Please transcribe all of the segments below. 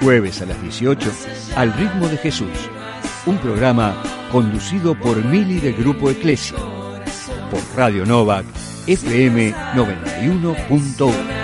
jueves a las 18, Al ritmo de Jesús. Un programa conducido por Mili del Grupo Eclesia. Por Radio Novak, FM 91.1.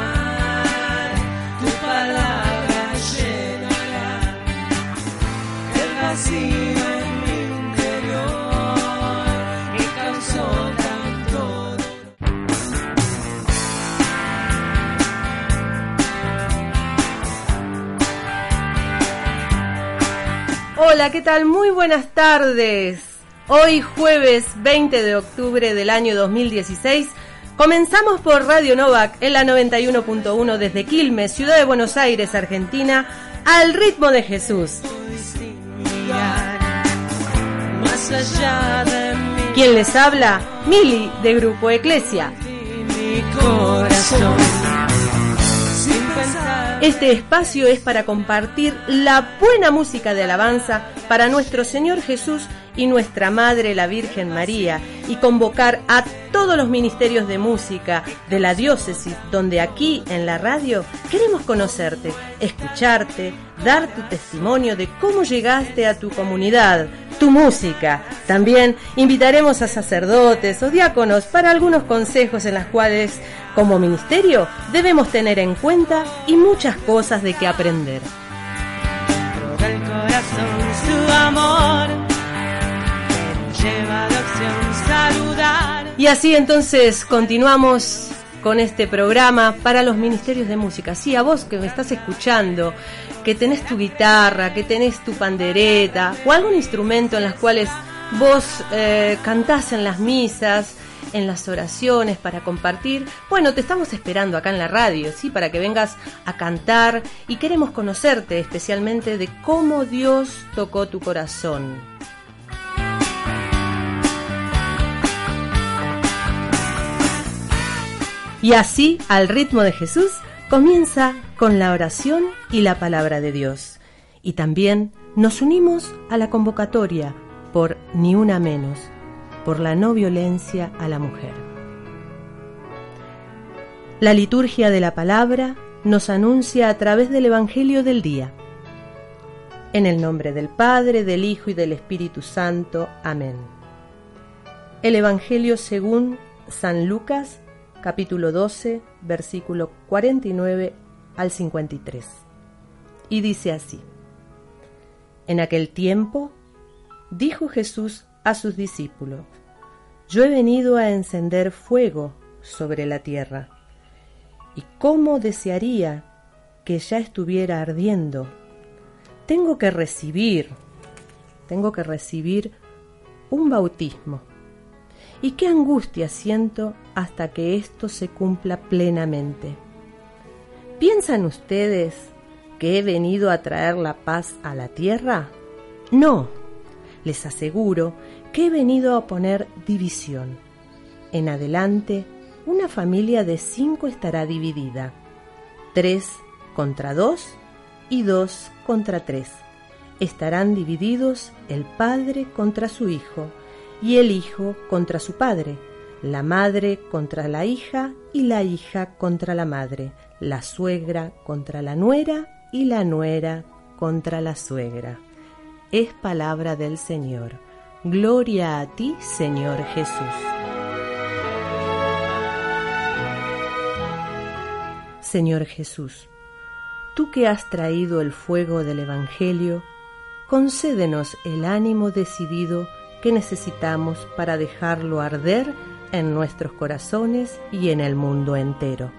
¿qué tal? Muy buenas tardes. Hoy jueves 20 de octubre del año 2016 comenzamos por Radio Novak en la 91.1 desde Quilmes, Ciudad de Buenos Aires, Argentina, al ritmo de Jesús. ¿Quién les habla? Mili de Grupo Eclesia. mi corazón Este espacio es para compartir la buena música de alabanza para nuestro Señor Jesús y nuestra Madre la Virgen María y convocar a todos los ministerios de música de la diócesis donde aquí en la radio queremos conocerte, escucharte, dar tu testimonio de cómo llegaste a tu comunidad, tu música. También invitaremos a sacerdotes o diáconos para algunos consejos en las cuales como ministerio debemos tener en cuenta y muchas cosas de que aprender. del corazón su amor que lleva de acción saludar Y así entonces continuamos con este programa para los ministerios de música. Sí, a vos que me estás escuchando, que tenés tu guitarra, que tenés tu pandereta o algún instrumento en las cuales vos eh, cantás en las misas, en las oraciones para compartir. Bueno, te estamos esperando acá en la radio, ¿sí? Para que vengas a cantar y queremos conocerte especialmente de cómo Dios tocó tu corazón. Y así, al ritmo de Jesús, comienza con la oración y la palabra de Dios. Y también nos unimos a la convocatoria por Ni Una Menos, por la no violencia a la mujer. La liturgia de la palabra nos anuncia a través del Evangelio del día. En el nombre del Padre, del Hijo y del Espíritu Santo. Amén. El Evangelio según San Lucas, capítulo 12, versículo 49 al 53. Y dice así. En aquel tiempo, dijo Jesús a sus discípulos, Yo he venido a encender fuego sobre la tierra, y cómo desearía que ya estuviera ardiendo. Tengo que recibir, tengo que recibir un bautismo. Y qué angustia siento hasta que esto se cumpla plenamente. ¿Piensan ustedes que he venido a traer la paz a la tierra? No, les aseguro que he venido a poner división. En adelante, una familia de cinco estará dividida. Tres contra dos y dos contra tres. Estarán divididos el padre contra su hijo y el hijo contra su padre, la madre contra la hija y la hija contra la madre, la suegra contra la nuera y la nuera contra la suegra. Es palabra del Señor. Gloria a ti, Señor Jesús. Señor Jesús, tú que has traído el fuego del Evangelio, concédenos el ánimo decidido que necesitamos para dejarlo arder en nuestros corazones y en el mundo entero.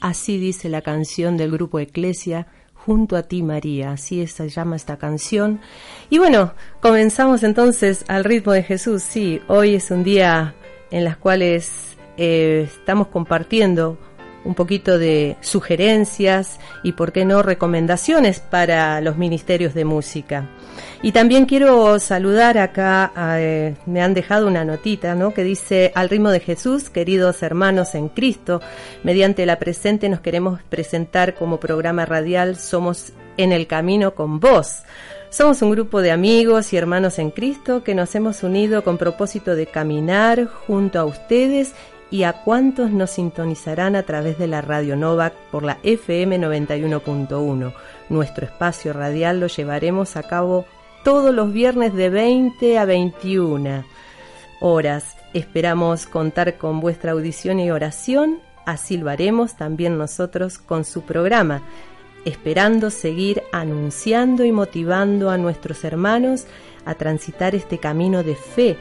Así dice la canción del grupo Eclesia, junto a ti María, así se llama esta canción. Y bueno, comenzamos entonces al ritmo de Jesús, sí, hoy es un día en las cuales eh, estamos compartiendo un poquito de sugerencias y, por qué no, recomendaciones para los ministerios de música. Y también quiero saludar acá, eh, me han dejado una notita, ¿no? Que dice, al ritmo de Jesús, queridos hermanos en Cristo, mediante la presente nos queremos presentar como programa radial Somos en el Camino con Vos. Somos un grupo de amigos y hermanos en Cristo que nos hemos unido con propósito de caminar junto a ustedes y a cuántos nos sintonizarán a través de la Radio Novak por la FM 91.1. Nuestro espacio radial lo llevaremos a cabo todos los viernes de 20 a 21 horas. Esperamos contar con vuestra audición y oración, así lo haremos también nosotros con su programa, esperando seguir anunciando y motivando a nuestros hermanos a transitar este camino de fe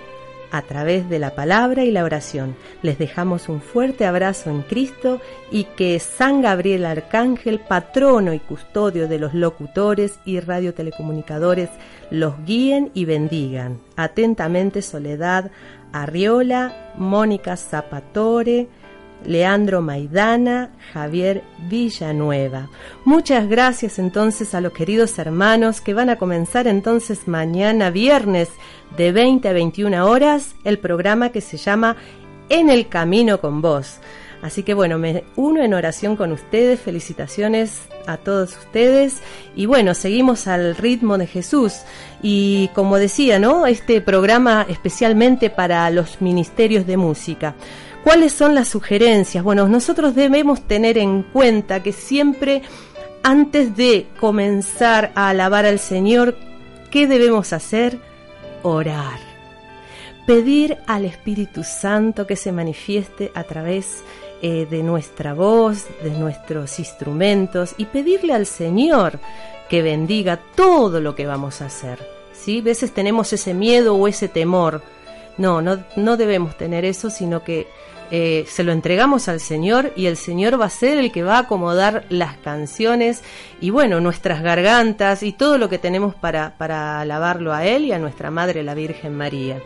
a través de la palabra y la oración. Les dejamos un fuerte abrazo en Cristo y que San Gabriel Arcángel, patrono y custodio de los locutores y radiotelecomunicadores, los guíen y bendigan. Atentamente Soledad Arriola, Mónica Zapatore, Leandro Maidana, Javier Villanueva. Muchas gracias entonces a los queridos hermanos que van a comenzar entonces mañana viernes de 20 a 21 horas el programa que se llama En el Camino con Vos. Así que bueno, me uno en oración con ustedes, felicitaciones a todos ustedes y bueno, seguimos al ritmo de Jesús y como decía, ¿no? Este programa especialmente para los ministerios de música. ¿Cuáles son las sugerencias? Bueno, nosotros debemos tener en cuenta que siempre antes de comenzar a alabar al Señor, ¿qué debemos hacer? Orar. Pedir al Espíritu Santo que se manifieste a través eh, de nuestra voz, de nuestros instrumentos y pedirle al Señor que bendiga todo lo que vamos a hacer. ¿sí? A veces tenemos ese miedo o ese temor. No, no, no debemos tener eso, sino que eh, se lo entregamos al Señor y el Señor va a ser el que va a acomodar las canciones y bueno, nuestras gargantas y todo lo que tenemos para, para alabarlo a Él y a nuestra Madre la Virgen María.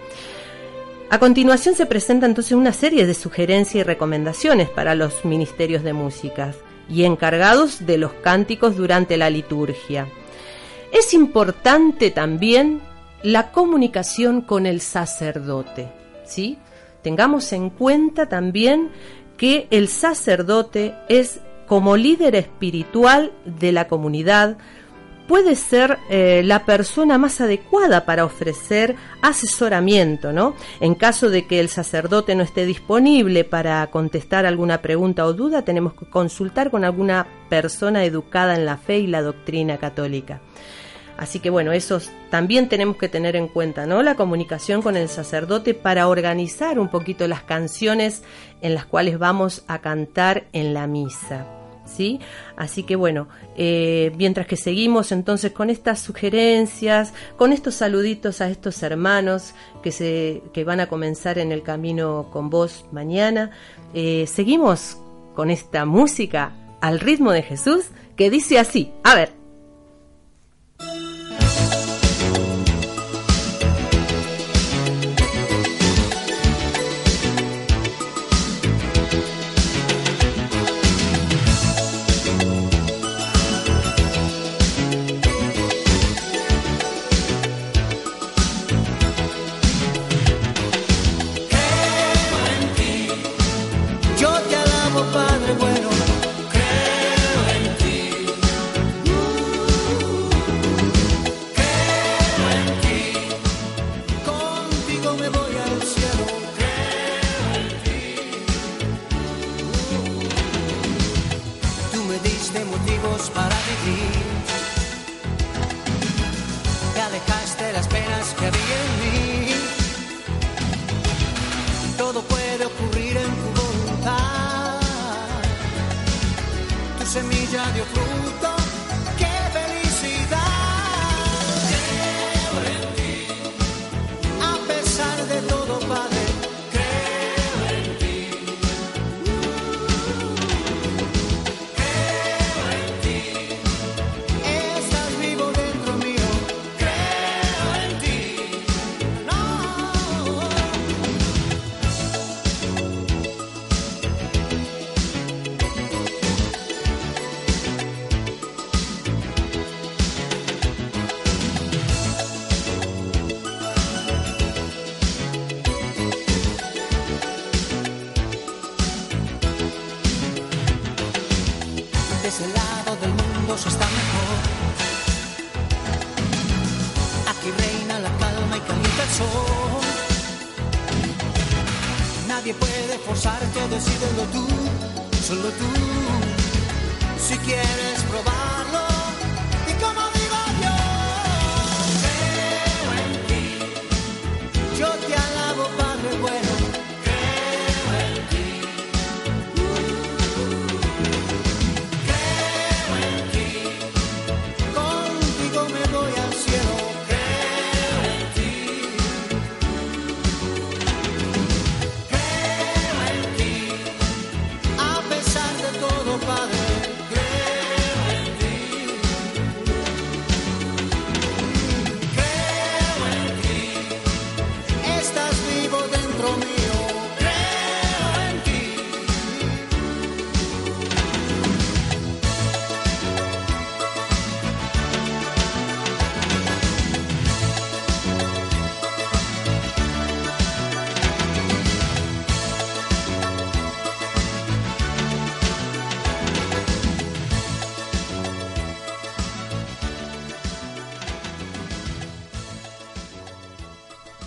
A continuación se presenta entonces una serie de sugerencias y recomendaciones para los ministerios de música y encargados de los cánticos durante la liturgia. Es importante también la comunicación con el sacerdote ¿sí? Tengamos en cuenta también que el sacerdote es como líder espiritual de la comunidad, puede ser eh, la persona más adecuada para ofrecer asesoramiento, ¿no? En caso de que el sacerdote no esté disponible para contestar alguna pregunta o duda, tenemos que consultar con alguna persona educada en la fe y la doctrina católica. Así que bueno, eso también tenemos que tener en cuenta, ¿no? La comunicación con el sacerdote para organizar un poquito las canciones en las cuales vamos a cantar en la misa. ¿sí? Así que bueno, eh, mientras que seguimos entonces con estas sugerencias, con estos saluditos a estos hermanos que, se, que van a comenzar en el camino con vos mañana, eh, seguimos con esta música al ritmo de Jesús que dice así, a ver. ocurrir en tu voluntad. Tu semilla dio fruto.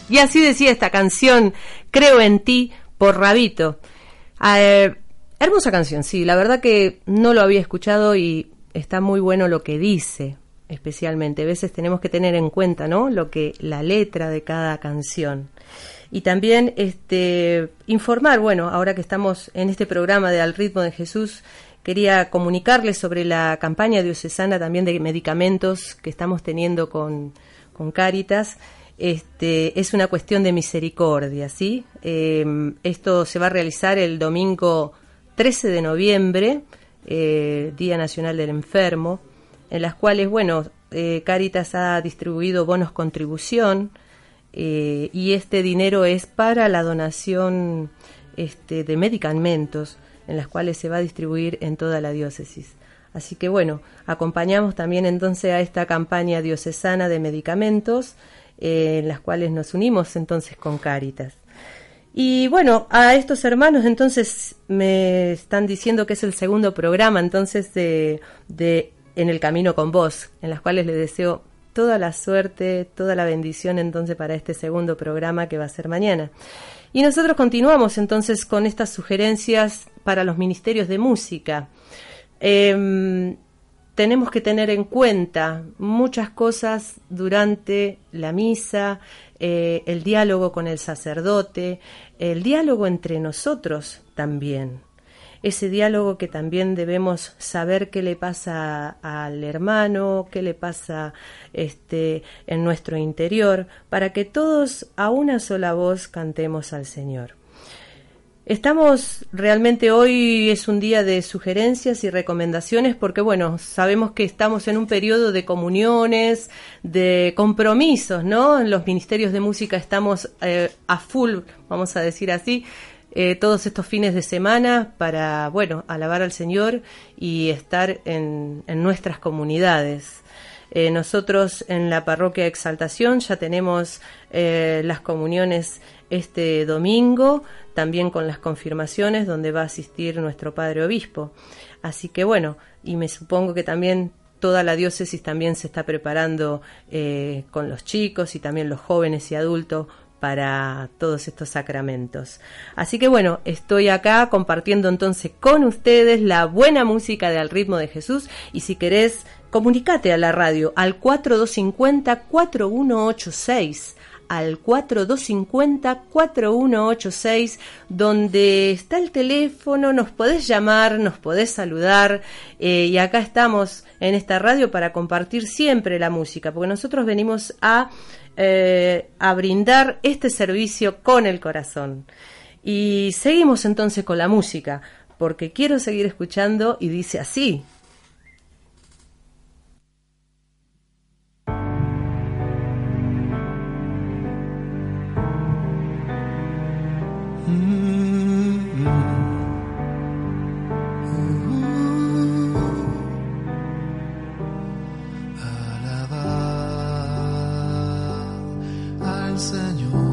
Y así decía esta canción, Creo en ti, por Rabito. Ah, eh, hermosa canción, sí, la verdad que no lo había escuchado y está muy bueno lo que dice, especialmente. A veces tenemos que tener en cuenta, ¿no? Lo que, la letra de cada canción. Y también este, informar, bueno, ahora que estamos en este programa de Al ritmo de Jesús, quería comunicarles sobre la campaña diocesana también de medicamentos que estamos teniendo con, con Cáritas este, es una cuestión de misericordia, ¿sí? Em, esto se va a realizar el domingo 13 de noviembre, eh, Día Nacional del Enfermo, en las cuales, bueno, eh, Caritas ha distribuido bonos contribución eh, y este dinero es para la donación este, de medicamentos, en las cuales se va a distribuir en toda la diócesis. Así que bueno, acompañamos también entonces a esta campaña diocesana de medicamentos en las cuales nos unimos entonces con Cáritas. Y bueno, a estos hermanos entonces me están diciendo que es el segundo programa entonces de, de En el Camino con Vos, en las cuales les deseo toda la suerte, toda la bendición entonces para este segundo programa que va a ser mañana. Y nosotros continuamos entonces con estas sugerencias para los ministerios de música. Em, tenemos que tener en cuenta muchas cosas durante la misa, eh, el diálogo con el sacerdote, el diálogo entre nosotros también ese diálogo que también debemos saber qué le pasa al hermano, qué le pasa este en nuestro interior, para que todos a una sola voz cantemos al Señor. Estamos realmente hoy es un día de sugerencias y recomendaciones porque bueno, sabemos que estamos en un periodo de comuniones, de compromisos, ¿no? En los ministerios de música estamos eh, a full, vamos a decir así, eh, todos estos fines de semana para, bueno, alabar al Señor y estar en, nuestras comunidades. Eh, nosotros en la parroquia Exaltación ya tenemos las comuniones este domingo, también con las confirmaciones donde va a asistir nuestro Padre Obispo. Así que bueno, y me supongo que también toda la diócesis también se está preparando con los chicos y también los jóvenes y adultos para todos estos sacramentos. Así que bueno, estoy acá compartiendo entonces con ustedes la buena música de Al ritmo de Jesús y si querés, comunicate a la radio al 4250 4186 al 4250-4186, donde está el teléfono, nos podés llamar, nos podés saludar, eh, y acá estamos en esta radio para compartir siempre la música, porque nosotros venimos a eh, a brindar este servicio con el corazón. Y seguimos entonces con la música, porque quiero seguir escuchando y dice así. Señor.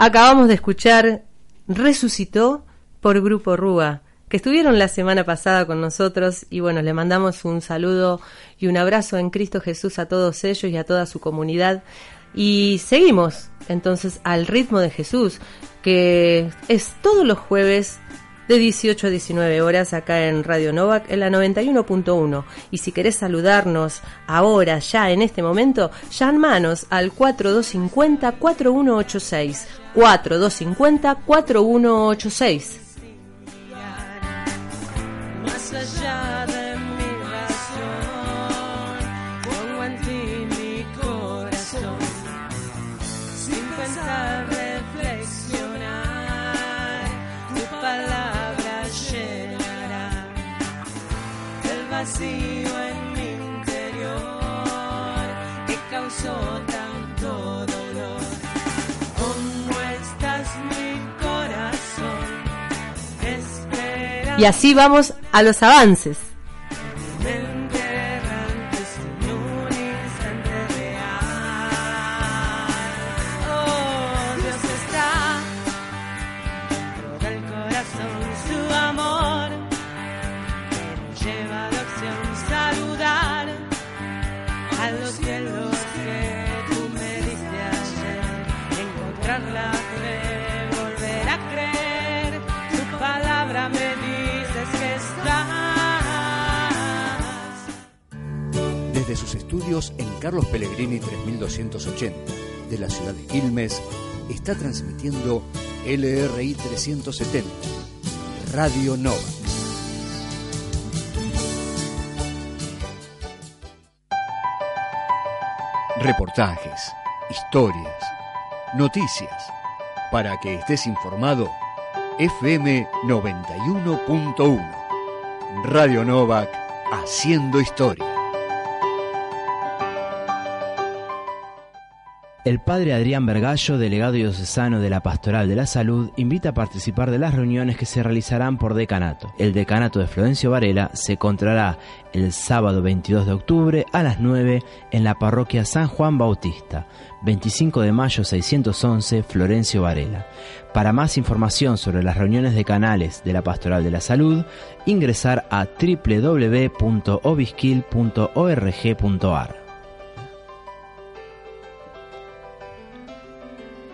Acabamos de escuchar Resucitó por Grupo Rúa, que estuvieron la semana pasada con nosotros y bueno, le mandamos un saludo y un abrazo en Cristo Jesús a todos ellos y a toda su comunidad. Y seguimos entonces al ritmo de Jesús, que es todos los jueves de 18 a 19 horas acá en Radio Novak en la 91.1. Y si querés saludarnos ahora, ya en este momento, llamanos al 4250-4186. 4250-4186. Más allá de vacío en mi interior que causó tanto dolor. ¿Cómo estás mi corazón? Espera. Y así vamos a los avances. Sus estudios en Carlos Pellegrini 3280 de la ciudad de Quilmes, está transmitiendo LRI 370, Radio Nova. Reportajes, historias, noticias. Para que estés informado, FM 91.1. Radio Novak, haciendo historia. El padre Adrián Vergallo, delegado diocesano de la Pastoral de la Salud, invita a participar de las reuniones que se realizarán por decanato. El decanato de Florencio Varela se encontrará el sábado 22 de octubre a las 9 en la parroquia San Juan Bautista, 25 de mayo 611, Florencio Varela. Para más información sobre las reuniones decanales de la Pastoral de la Salud, ingresar a www.obisquil.org.ar.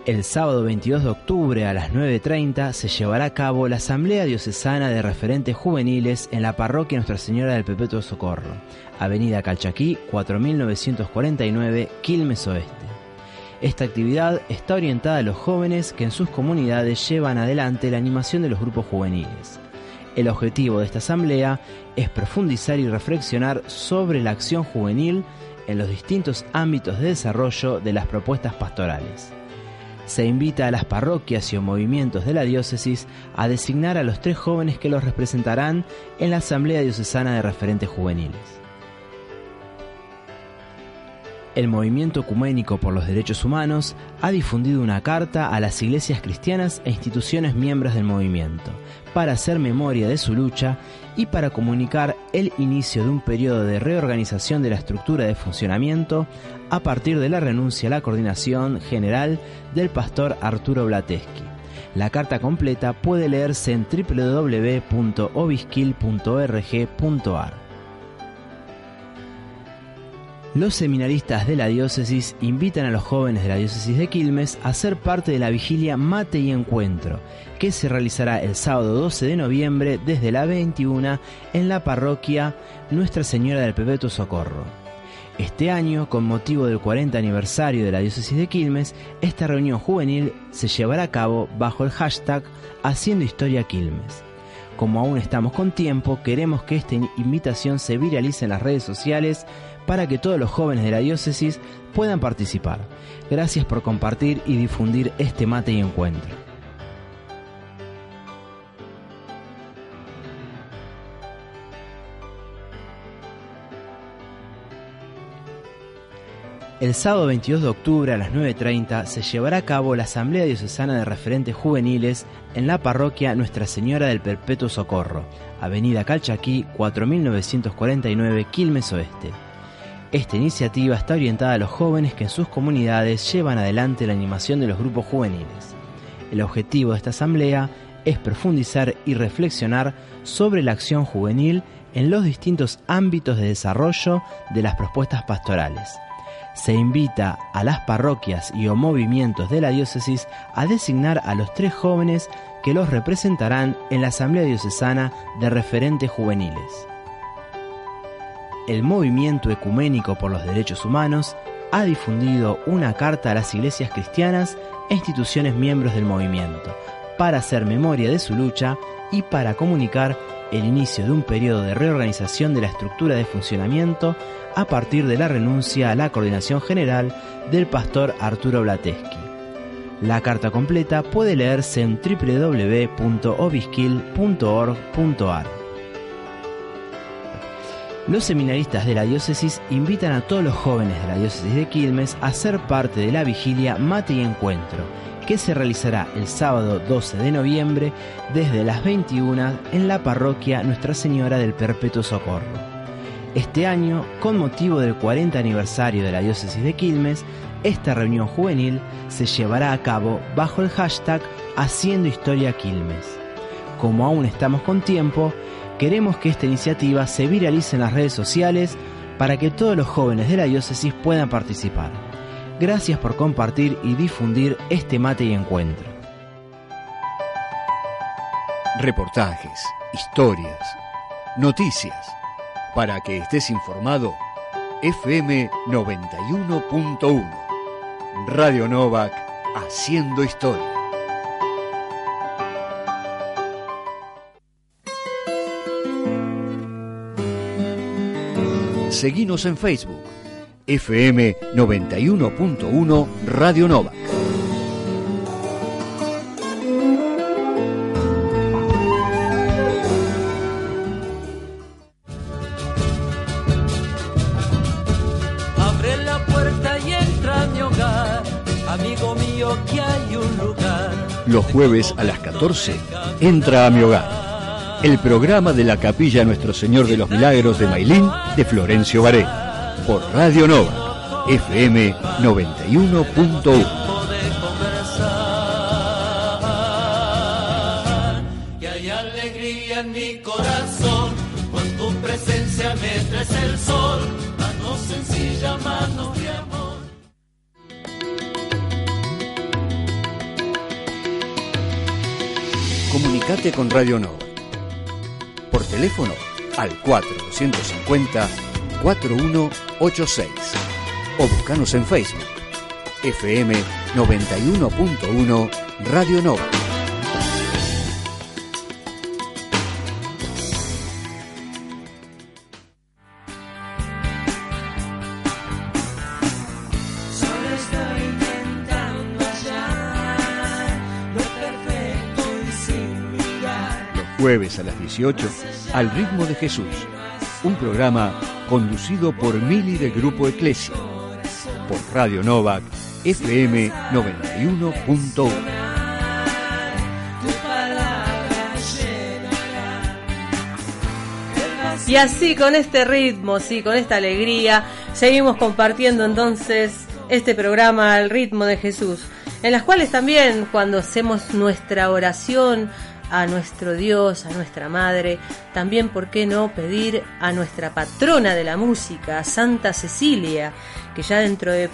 El sábado 22 de octubre a las 9.30 se llevará a cabo la Asamblea Diocesana de Referentes Juveniles en la parroquia Nuestra Señora del Perpetuo Socorro, Avenida Calchaquí 4949, Quilmes Oeste. Esta actividad está orientada a los jóvenes que en sus comunidades llevan adelante la animación de los grupos juveniles. El objetivo de esta asamblea es profundizar y reflexionar sobre la acción juvenil en los distintos ámbitos de desarrollo de las propuestas pastorales se invita a las parroquias y o movimientos de la diócesis a designar a los tres jóvenes que los representarán en la Asamblea Diocesana de Referentes Juveniles. El Movimiento Ecuménico por los Derechos Humanos ha difundido una carta a las iglesias cristianas e instituciones miembros del movimiento para hacer memoria de su lucha y para comunicar el inicio de un periodo de reorganización de la estructura de funcionamiento a partir de la renuncia a la coordinación general del pastor Arturo Blateski. La carta completa puede leerse en www.obisquil.org.ar. Los seminaristas de la diócesis invitan a los jóvenes de la diócesis de Quilmes a ser parte de la vigilia Mate y Encuentro, que se realizará el sábado 12 de noviembre desde la 21 en la parroquia Nuestra Señora del Perpetuo Socorro. Este año, con motivo del 40 aniversario de la diócesis de Quilmes, esta reunión juvenil se llevará a cabo bajo el hashtag Haciendo Historia Quilmes. Como aún estamos con tiempo, queremos que esta invitación se viralice en las redes sociales para que todos los jóvenes de la diócesis puedan participar. Gracias por compartir y difundir este mate y encuentro. El sábado 22 de octubre a las 9.30 se llevará a cabo la Asamblea Diocesana de Referentes Juveniles en la parroquia Nuestra Señora del Perpetuo Socorro, Avenida Calchaquí 4949 Quilmes Oeste. Esta iniciativa está orientada a los jóvenes que en sus comunidades llevan adelante la animación de los grupos juveniles. El objetivo de esta asamblea es profundizar y reflexionar sobre la acción juvenil en los distintos ámbitos de desarrollo de las propuestas pastorales. Se invita a las parroquias y o movimientos de la diócesis a designar a los tres jóvenes que los representarán en la Asamblea Diocesana de Referentes Juveniles. El Movimiento Ecuménico por los Derechos Humanos ha difundido una carta a las iglesias cristianas e instituciones miembros del movimiento para hacer memoria de su lucha y para comunicar el inicio de un periodo de reorganización de la estructura de funcionamiento a partir de la renuncia a la coordinación general del pastor Arturo Blateski. La carta completa puede leerse en www.obisquil.org.ar. Los seminaristas de la diócesis invitan a todos los jóvenes de la diócesis de Quilmes a ser parte de la vigilia Mate y Encuentro, que se realizará el sábado 12 de noviembre desde las 21 en la parroquia Nuestra Señora del Perpetuo Socorro. Este año, con motivo del 40 aniversario de la diócesis de Quilmes, esta reunión juvenil se llevará a cabo bajo el hashtag Haciendo Historia Quilmes. Como aún estamos con tiempo, queremos que esta iniciativa se viralice en las redes sociales para que todos los jóvenes de la diócesis puedan participar. Gracias por compartir y difundir este mate y encuentro. Reportajes, historias, noticias. Para que estés informado, FM 91.1. Radio Novak, haciendo historia. Seguimos en Facebook, FM 91.1 Radio Novak. Abre la puerta y entra a mi hogar, amigo mío, que hay un lugar. Los jueves a las 14, entra a mi hogar. El programa de la Capilla Nuestro Señor de los Milagros de Mailín de Florencio Varela. Por Radio Nova, FM 91.1. de conversar. Y hay alegría en mi corazón, con tu presencia me traes el sol, mano sencilla, mano de amor. Comunicate con Radio Nova. Teléfono al 450-4186 o buscanos en Facebook. FM 91.1 Radio Nova. Jueves a las 18, Al ritmo de Jesús. Un programa conducido por Mili del Grupo Eclesia. Por Radio Novak, FM 91.1. Tu palabra llenará el vacío. Y así, con este ritmo, sí, con esta alegría, seguimos compartiendo entonces este programa al ritmo de Jesús, en las cuales también cuando hacemos nuestra oración a nuestro Dios, a nuestra Madre, también, ¿por qué no pedir a nuestra patrona de la música, Santa Cecilia, que ya dentro de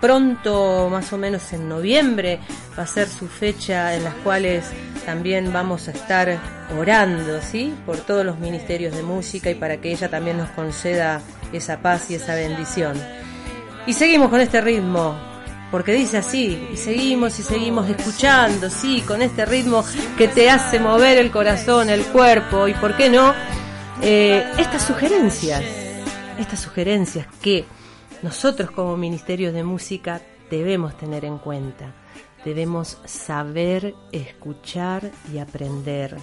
pronto, más o menos en noviembre, va a ser su fecha en las cuales también vamos a estar orando, ¿sí? Por todos los ministerios de música y para que ella también nos conceda esa paz y esa bendición. Y seguimos con este ritmo, porque dice así, y seguimos y seguimos escuchando, sí, con este ritmo que te hace mover el corazón, el cuerpo, y por qué no, eh, estas sugerencias, estas sugerencias que nosotros como Ministerios de Música debemos tener en cuenta. Debemos saber escuchar y aprender.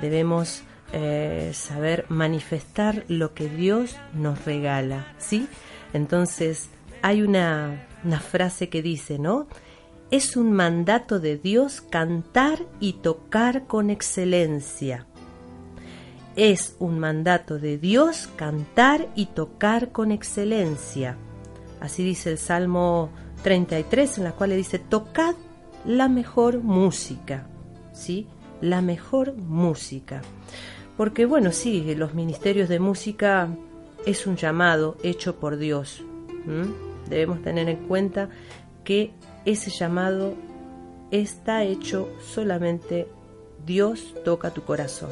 Debemos eh, saber manifestar lo que Dios nos regala, ¿sí? Entonces, hay una, una frase que dice, ¿no? Es un mandato de Dios cantar y tocar con excelencia. Es un mandato de Dios cantar y tocar con excelencia. Así dice el Salmo 33, en la cual le dice, tocad la mejor música, ¿sí? La mejor música. Porque bueno, sí, los ministerios de música es un llamado hecho por Dios. Debemos tener en cuenta que ese llamado está hecho solamente Dios toca tu corazón.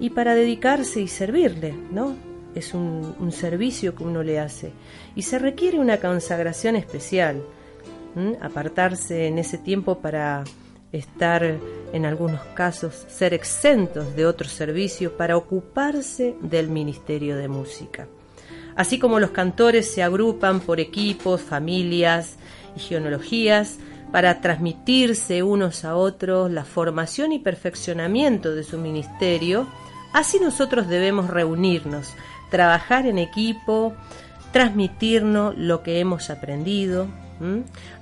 Y para dedicarse y servirle, ¿no? Es un, servicio que uno le hace. Y se requiere una consagración especial. Apartarse en ese tiempo para estar, en algunos casos, ser exentos de otro servicio para ocuparse del ministerio de música. Así como los cantores se agrupan por equipos, familias y genealogías, para transmitirse unos a otros la formación y perfeccionamiento de su ministerio, así nosotros debemos reunirnos, trabajar en equipo, transmitirnos lo que hemos aprendido,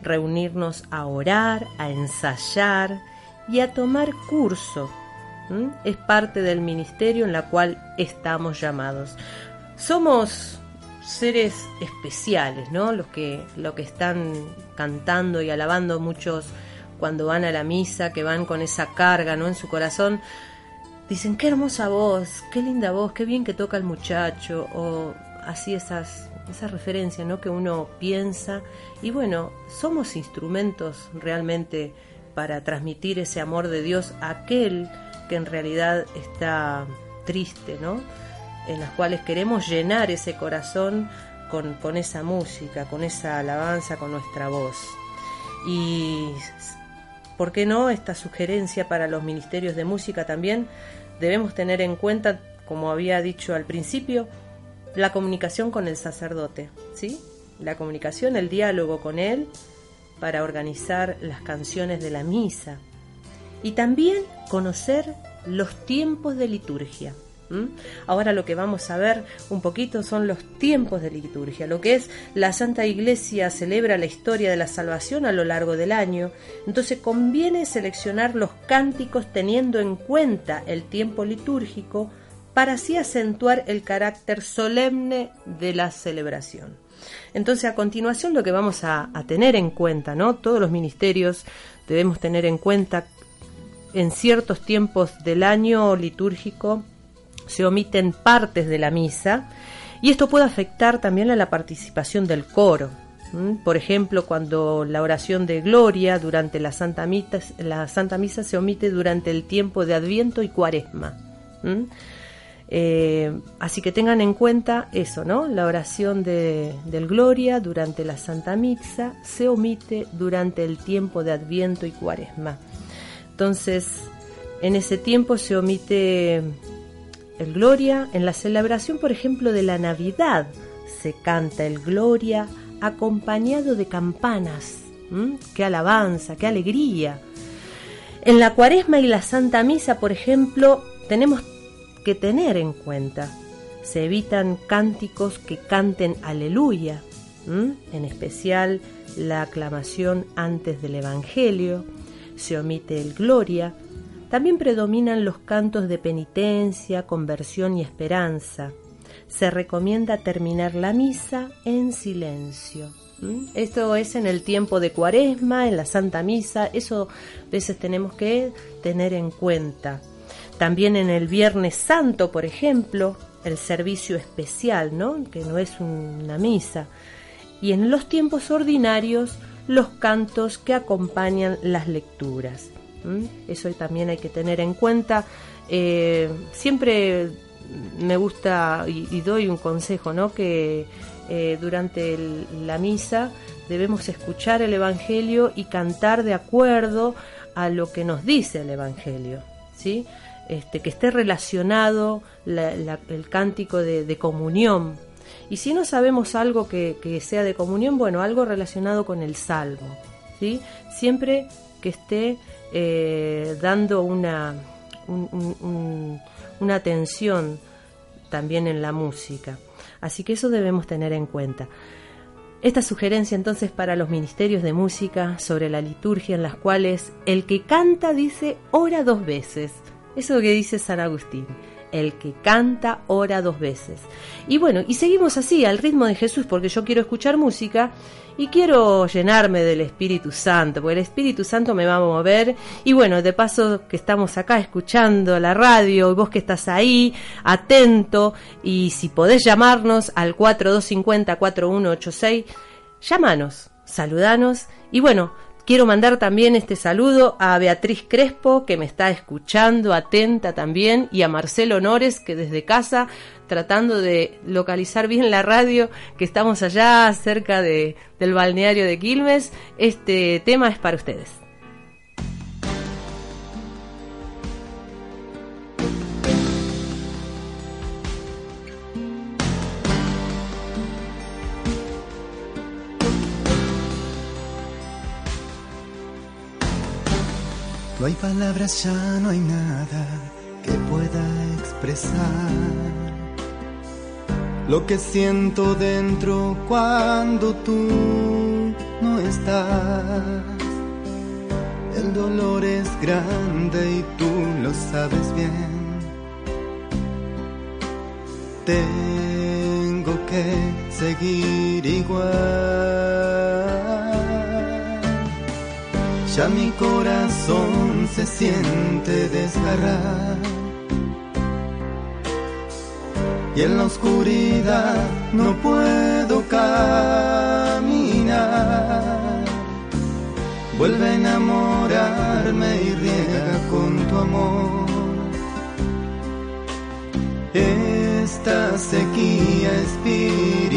reunirnos a orar, a ensayar y a tomar curso. Es parte del ministerio en la cual estamos llamados. Somos seres especiales, ¿no? Los que, lo que están cantando y alabando muchos cuando van a la misa, que van con esa carga, ¿no? En su corazón, dicen, qué hermosa voz, qué linda voz, qué bien que toca el muchacho, o así esas, esa referencia, ¿no? Que uno piensa, y bueno, somos instrumentos realmente para transmitir ese amor de Dios a aquel que en realidad está triste, ¿no? En las cuales queremos llenar ese corazón con, con esa música, con esa alabanza, con nuestra voz. Y, ¿por qué no? Esta sugerencia para los ministerios de música también debemos tener en cuenta, como había dicho al principio, la comunicación con el sacerdote, ¿sí? La comunicación, el diálogo con él para organizar las canciones de la misa y también conocer los tiempos de liturgia. Ahora lo que vamos a ver un poquito son los tiempos de liturgia, lo que es la Santa Iglesia celebra la historia de la salvación a lo largo del año, entonces conviene seleccionar los cánticos teniendo en cuenta el tiempo litúrgico para así acentuar el carácter solemne de la celebración. Entonces a continuación lo que vamos a, a tener en cuenta, ¿no? Todos los ministerios debemos tener en cuenta en ciertos tiempos del año litúrgico se omiten partes de la misa y esto puede afectar también a la participación del coro. Por ejemplo, cuando la oración de gloria durante la Santa, Misa, la Santa Misa se omite durante el tiempo de Adviento y Cuaresma. Eh, así que tengan en cuenta eso, ¿no? La oración de, del Gloria durante la Santa Misa se omite durante el tiempo de Adviento y Cuaresma. Entonces, en ese tiempo se omite el Gloria. En la celebración, por ejemplo, de la Navidad, se canta el Gloria acompañado de campanas. ¡Qué alabanza, qué alegría! En la Cuaresma y la Santa Misa, por ejemplo, tenemos que tener en cuenta. Se evitan cánticos que canten aleluya, en especial la aclamación antes del Evangelio. Se omite el Gloria también predominan los cantos de penitencia, conversión y esperanza. Se recomienda terminar la misa en silencio. ¿Mm? Esto es en el tiempo de cuaresma, en la Santa Misa, eso a veces tenemos que tener en cuenta. También en el Viernes Santo, por ejemplo, el servicio especial, ¿no? que no es una misa. Y en los tiempos ordinarios, los cantos que acompañan las lecturas. Eso también hay que tener en cuenta. Eh, siempre me gusta y, doy un consejo, ¿no? Que eh, durante la misa debemos escuchar el Evangelio y cantar de acuerdo a lo que nos dice el Evangelio, ¿sí? Este, que esté relacionado el cántico de, comunión. Y si no sabemos algo que, que, sea de comunión, bueno, algo relacionado con el salmo, ¿sí? Siempre que esté eh, dando una, una atención también en la música. Así que eso debemos tener en cuenta. Esta sugerencia entonces para los ministerios de música sobre la liturgia en las cuales el que canta dice ora dos veces. Eso que dice San Agustín. El que canta ora dos veces. Y bueno, y seguimos así, al ritmo de Jesús, porque yo quiero escuchar música y quiero llenarme del Espíritu Santo, porque el Espíritu Santo me va a mover. Y bueno, de paso que estamos acá escuchando la radio, y vos que estás ahí, atento, y si podés llamarnos al 4250-4186, llámanos, saludanos, y bueno, Quiero mandar también este saludo a Beatriz Crespo, que me está escuchando, atenta también, y a Marcelo Honores, que desde casa, tratando de localizar bien la radio, que estamos allá cerca de, del balneario de Quilmes, este tema es para ustedes. Hay palabras, ya no hay nada que pueda expresar lo que siento dentro cuando tú no estás. El dolor es grande y tú lo sabes bien. Tengo que seguir igual. Ya mi corazón se siente desgarrar. Y en la oscuridad no puedo caminar. Vuelve a enamorarme y riega con tu amor. Esta sequía espiritual.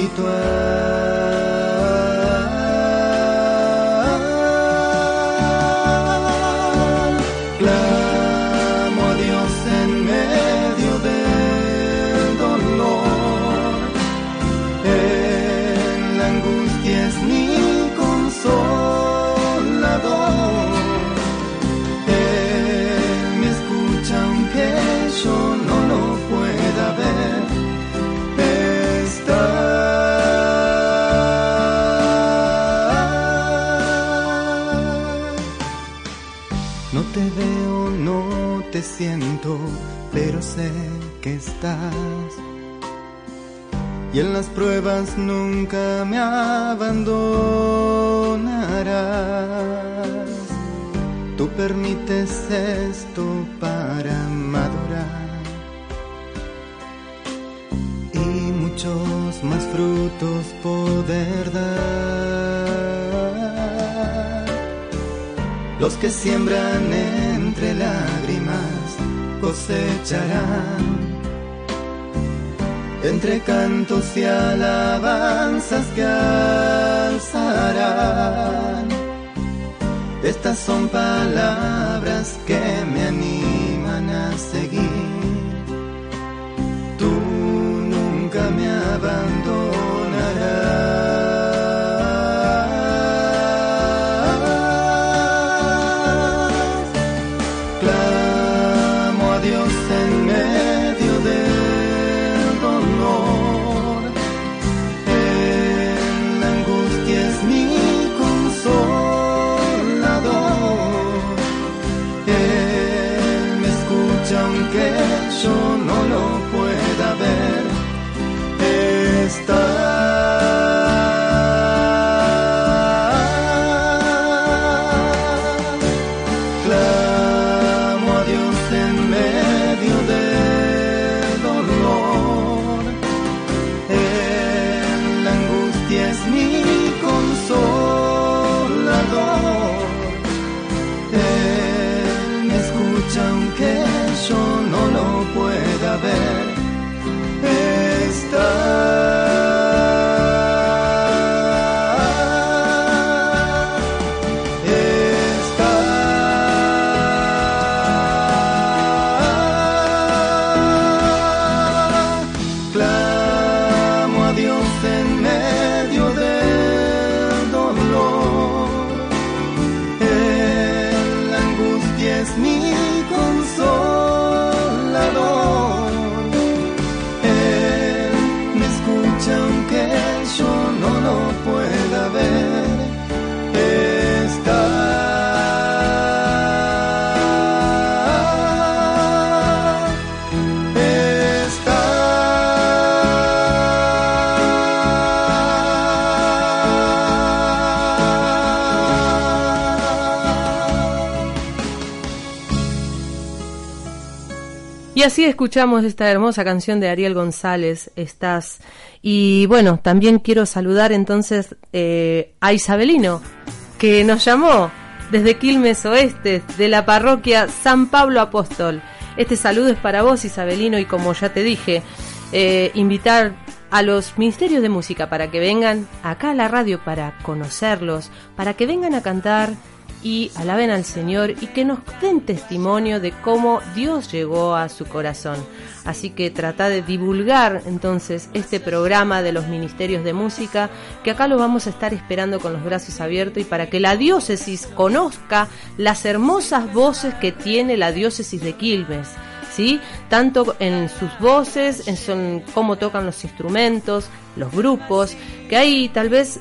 Pero sé que estás. Y en las pruebas nunca me abandonarás. Tú permites esto para madurar. Y muchos más frutos poder dar. Los que siembran entre lágrimas cosecharán. Entre cantos y alabanzas que alzarán. Estas son palabras que me animan a seguir. Y así escuchamos esta hermosa canción de Ariel González, Estás. Y bueno, también quiero saludar entonces eh, a Isabelino, que nos llamó desde Quilmes Oeste, de la parroquia San Pablo Apóstol. Este saludo es para vos, Isabelino, y como ya te dije, eh, invitar a los ministerios de música para que vengan acá a la radio para conocerlos, para que vengan a cantar y alaben al Señor y que nos den testimonio de cómo Dios llegó a su corazón. Así que trata de divulgar entonces este programa de los ministerios de música, que acá lo vamos a estar esperando con los brazos abiertos y para que la diócesis conozca las hermosas voces que tiene la diócesis de Quilmes. ¿Sí? Tanto en sus voces, en cómo tocan los instrumentos, los grupos, que hay tal vez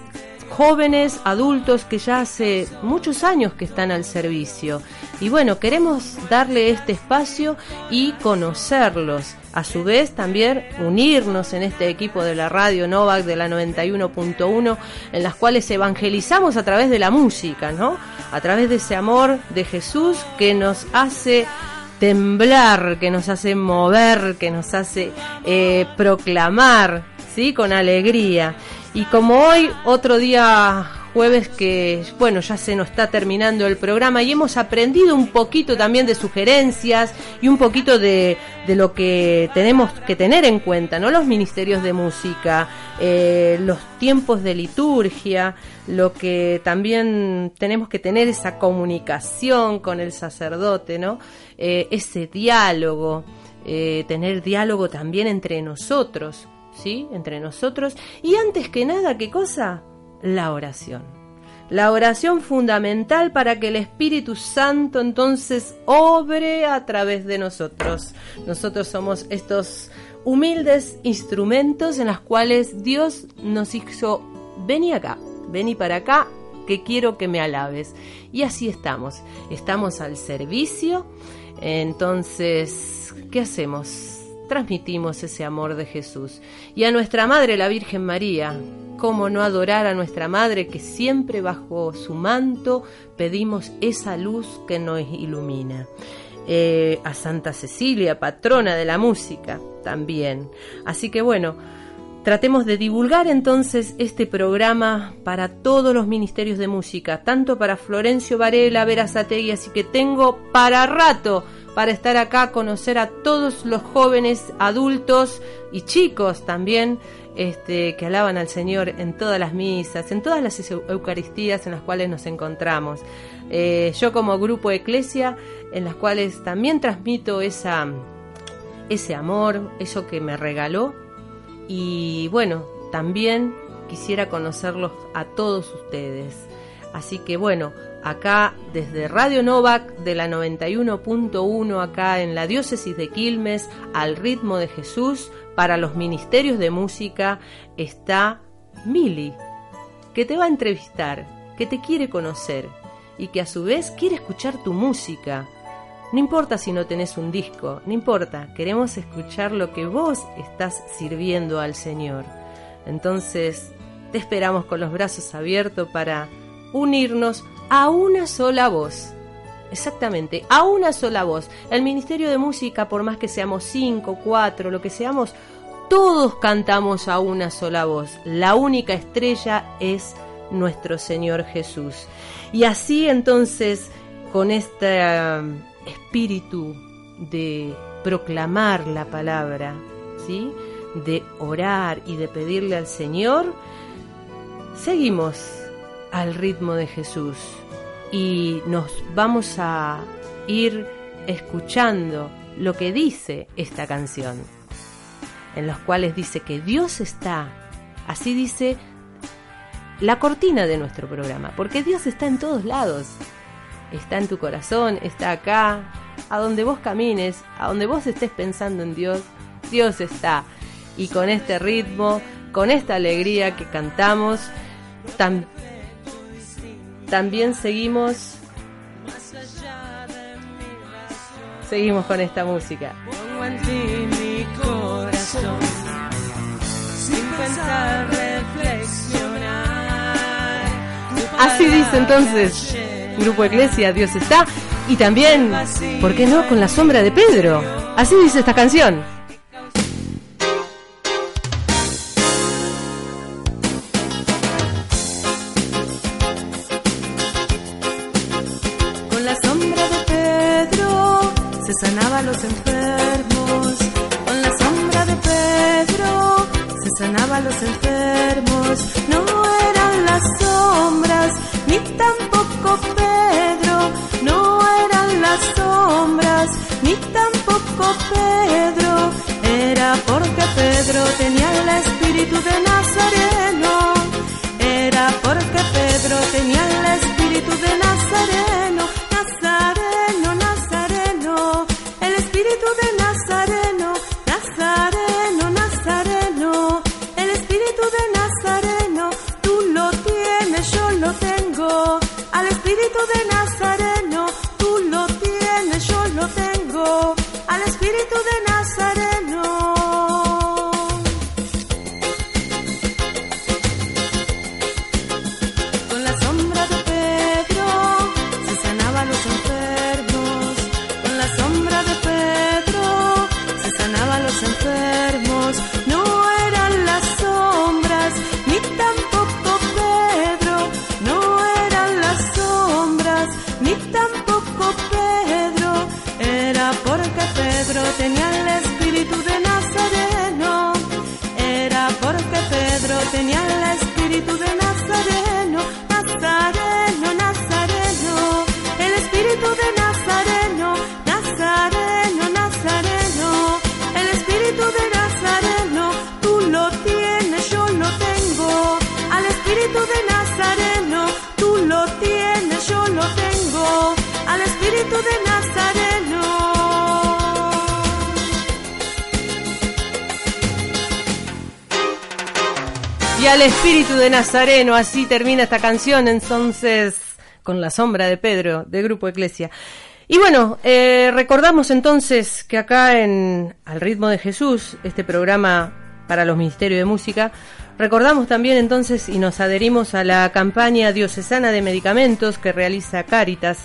jóvenes, adultos que ya hace muchos años que están al servicio. Y bueno, queremos darle este espacio y conocerlos. A su vez también unirnos en este equipo de la radio Novak de la 91.1 en las cuales evangelizamos a través de la música, ¿no? A través de ese amor de Jesús que nos hace temblar, que nos hace mover, que nos hace eh, proclamar, ¿sí? Con alegría. Y como hoy, otro día jueves que, bueno, ya se nos está terminando el programa y hemos aprendido un poquito también de sugerencias y un poquito de, de lo que tenemos que tener en cuenta, ¿no? Los ministerios de música, eh, los tiempos de liturgia, lo que también tenemos que tener esa comunicación con el sacerdote, ¿no? Eh, ese diálogo, eh, tener diálogo también entre nosotros ¿sí? Entre nosotros. Y antes que nada, ¿qué cosa? La oración. La oración fundamental para que el Espíritu Santo entonces obre a través de nosotros. Nosotros somos estos humildes instrumentos en los cuales Dios nos hizo, vení acá, vení para acá, que quiero que me alabes. Y así estamos, estamos al servicio. Entonces, ¿qué hacemos? Transmitimos ese amor de Jesús. Y a nuestra Madre, la Virgen María, ¿cómo no adorar a nuestra Madre que siempre bajo su manto pedimos esa luz que nos ilumina? Eh, a Santa Cecilia, patrona de la música, también. Así que bueno, tratemos de divulgar entonces este programa para todos los ministerios de música, tanto para Florencio Varela, Vera Sategui, así que tengo para rato para estar acá, conocer a todos los jóvenes, adultos y chicos también este, que alaban al Señor en todas las misas, en todas las Eucaristías en las cuales nos encontramos. Eh, yo como grupo Eclesia, en las cuales también transmito esa, ese amor, eso que me regaló. Y bueno, también quisiera conocerlos a todos ustedes. Así que bueno, acá desde Radio Novak de la 91.1 acá en la diócesis de Quilmes al ritmo de Jesús para los ministerios de música está Mili que te va a entrevistar, que te quiere conocer y que a su vez quiere escuchar tu música. No importa si no tenés un disco, no importa, queremos escuchar lo que vos estás sirviendo al Señor. Entonces, te esperamos con los brazos abiertos para unirnos a una sola voz. Exactamente, a una sola voz. El Ministerio de Música, por más que seamos cinco, cuatro, lo que seamos, todos cantamos a una sola voz. La única estrella es nuestro Señor Jesús. Y así entonces, con este um, espíritu de proclamar la palabra, ¿sí? de orar y de pedirle al Señor, seguimos al ritmo de Jesús y nos vamos a ir escuchando lo que dice esta canción, en los cuales dice que Dios está, así dice la cortina de nuestro programa, porque Dios está en todos lados, está en tu corazón, está acá, a donde vos camines, a donde vos estés pensando en Dios, Dios está. Y con este ritmo, con esta alegría que cantamos, tan también seguimos seguimos con esta música. Pongo en ti mi corazón, sin pensar reflexionar. Así dice entonces Grupo Iglesia, Dios está. Y también, ¿por qué no?, con la sombra de Pedro. Así dice esta canción. Nazareno, así termina esta canción entonces con la sombra de Pedro del grupo Eclesia. Y bueno, eh, recordamos entonces que acá en Al ritmo de Jesús, este programa para los Ministerios de Música, recordamos también entonces y nos adherimos a la campaña diocesana de medicamentos que realiza Cáritas.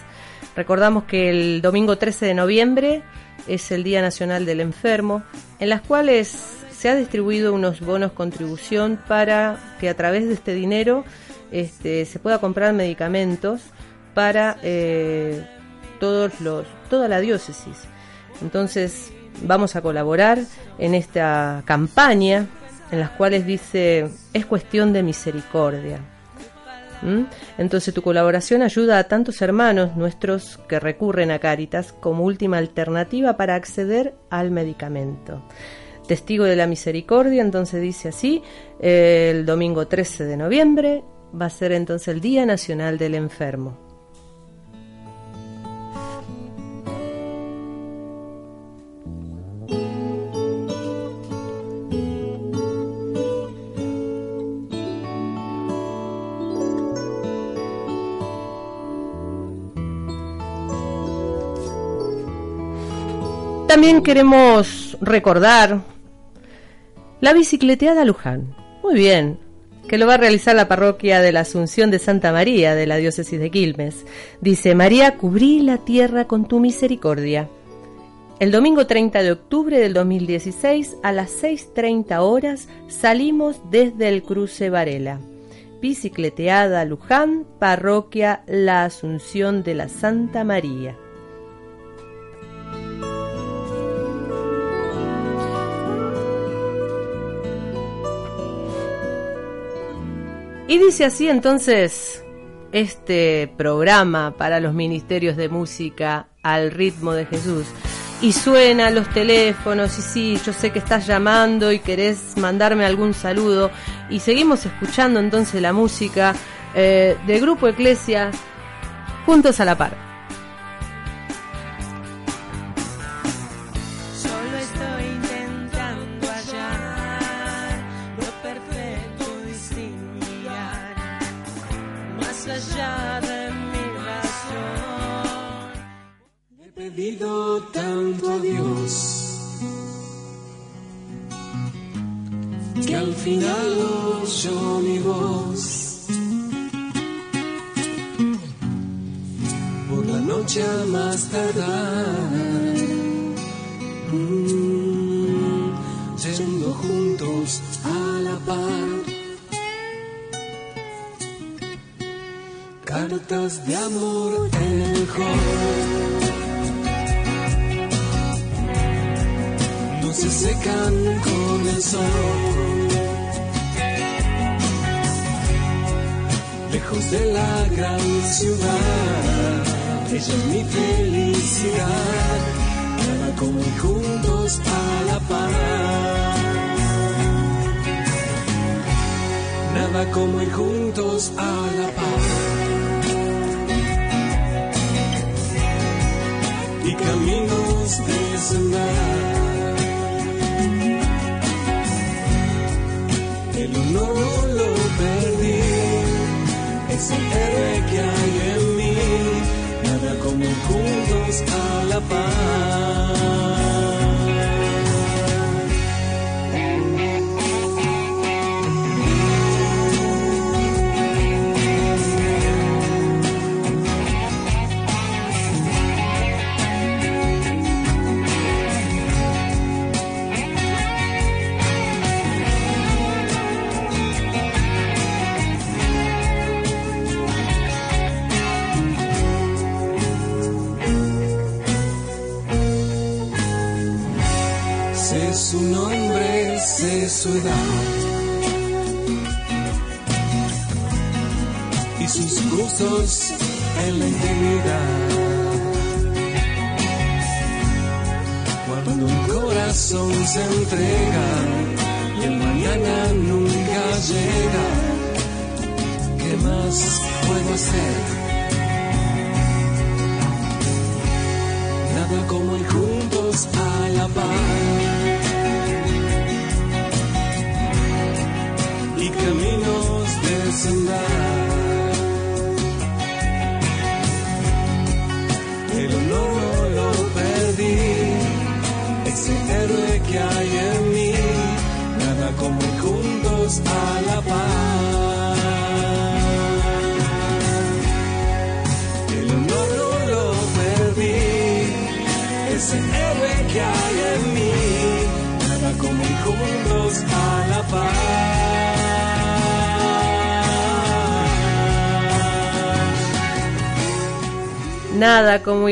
Recordamos que el domingo 13 de noviembre es el Día Nacional del Enfermo, en las cuales se ha distribuido unos bonos contribución para que a través de este dinero este, se pueda comprar medicamentos para eh, todos los, toda la diócesis. Entonces vamos a colaborar en esta campaña en las cuales dice es cuestión de misericordia. Entonces tu colaboración ayuda a tantos hermanos nuestros que recurren a Cáritas como última alternativa para acceder al medicamento. Testigo de la Misericordia, entonces dice así, el domingo 13 de noviembre va a ser entonces el Día Nacional del Enfermo. También queremos recordar la bicicleteada Luján. Muy bien, que lo va a realizar la parroquia de la Asunción de Santa María de la diócesis de Quilmes. Dice, María, cubrí la tierra con tu misericordia. El domingo 30 de octubre del 2016 a las 6.30 horas salimos desde el cruce Varela. Bicicleteada Luján, parroquia La Asunción de la Santa María. Y dice así entonces este programa para los ministerios de música al ritmo de Jesús. Y suena los teléfonos y sí, yo sé que estás llamando y querés mandarme algún saludo. Y seguimos escuchando entonces la música eh, del grupo Eclesia juntos a la par.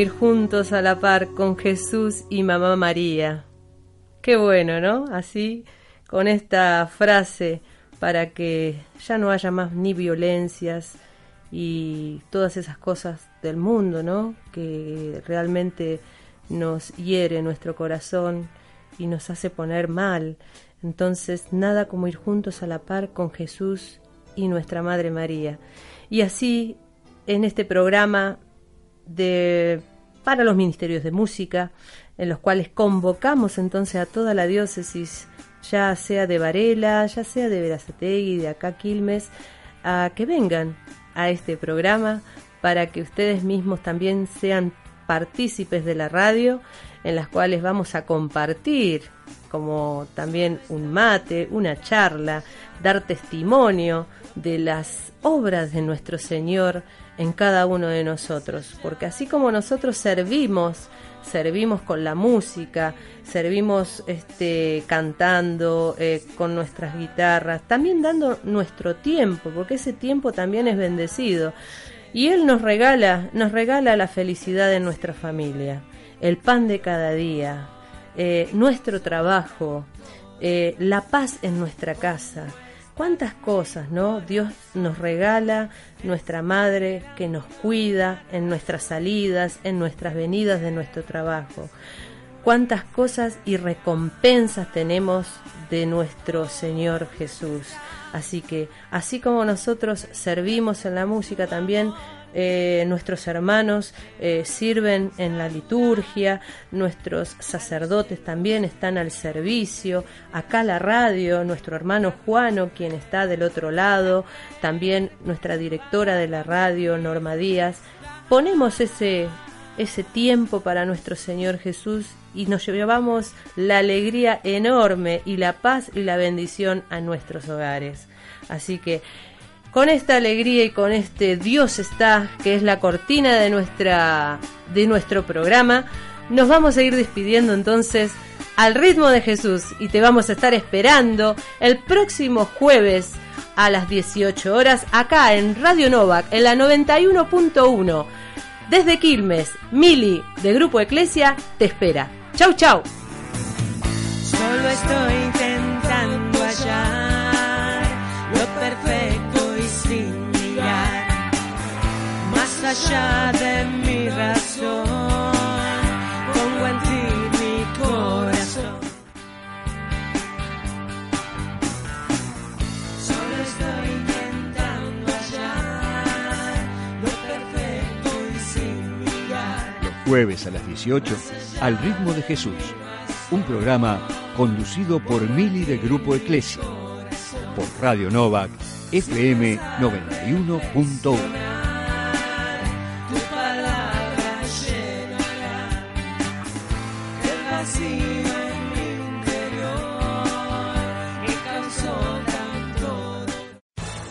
Ir juntos a la par con Jesús y Mamá María. Qué bueno, ¿no? Así, con esta frase, para que ya no haya más ni violencias y todas esas cosas del mundo, ¿no? Que realmente nos hiere nuestro corazón y nos hace poner mal. Entonces, nada como ir juntos a la par con Jesús y nuestra Madre María. Y así, en este programa de para los ministerios de música, en los cuales convocamos entonces a toda la diócesis, ya sea de Varela, ya sea de Verazategui, de acá Quilmes, a que vengan a este programa para que ustedes mismos también sean partícipes de la radio, en las cuales vamos a compartir como también un mate, una charla, dar testimonio de las obras de nuestro Señor en cada uno de nosotros, porque así como nosotros servimos, servimos con la música, servimos este, cantando eh, con nuestras guitarras, también dando nuestro tiempo, porque ese tiempo también es bendecido. Y Él nos regala, nos regala la felicidad de nuestra familia, el pan de cada día, eh, nuestro trabajo, eh, la paz en nuestra casa. Cuántas cosas, ¿no? Dios nos regala, nuestra madre que nos cuida en nuestras salidas, en nuestras venidas de nuestro trabajo. Cuántas cosas y recompensas tenemos de nuestro Señor Jesús. Así que, así como nosotros servimos en la música, también eh, nuestros hermanos eh, sirven en la liturgia, nuestros sacerdotes también están al servicio, acá la radio, nuestro hermano Juano, quien está del otro lado, también nuestra directora de la radio, Norma Díaz, ponemos ese, ese tiempo para nuestro Señor Jesús y nos llevamos la alegría enorme y la paz y la bendición a nuestros hogares. Así que con esta alegría y con este Dios está, que es la cortina de, nuestra, de nuestro programa, nos vamos a ir despidiendo entonces al ritmo de Jesús y te vamos a estar esperando el próximo jueves a las 18 horas acá en Radio Novak en la 91.1. Desde Quilmes, Mili de Grupo Eclesia te espera. Chau, chau. Solo estoy allá de mi razón. Pongo en ti mi corazón. Solo estoy intentando hallar lo perfecto y sin mirar. Los jueves a las 18, Al ritmo de Jesús. Un programa conducido por Mili del Grupo Eclesia. Por Radio Novak, FM 91.1.